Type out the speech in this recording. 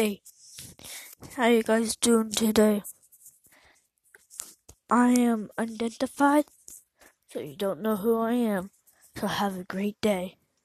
Hey, how you guys doing today? I am unidentified, so you don't know who I am. So have a great day.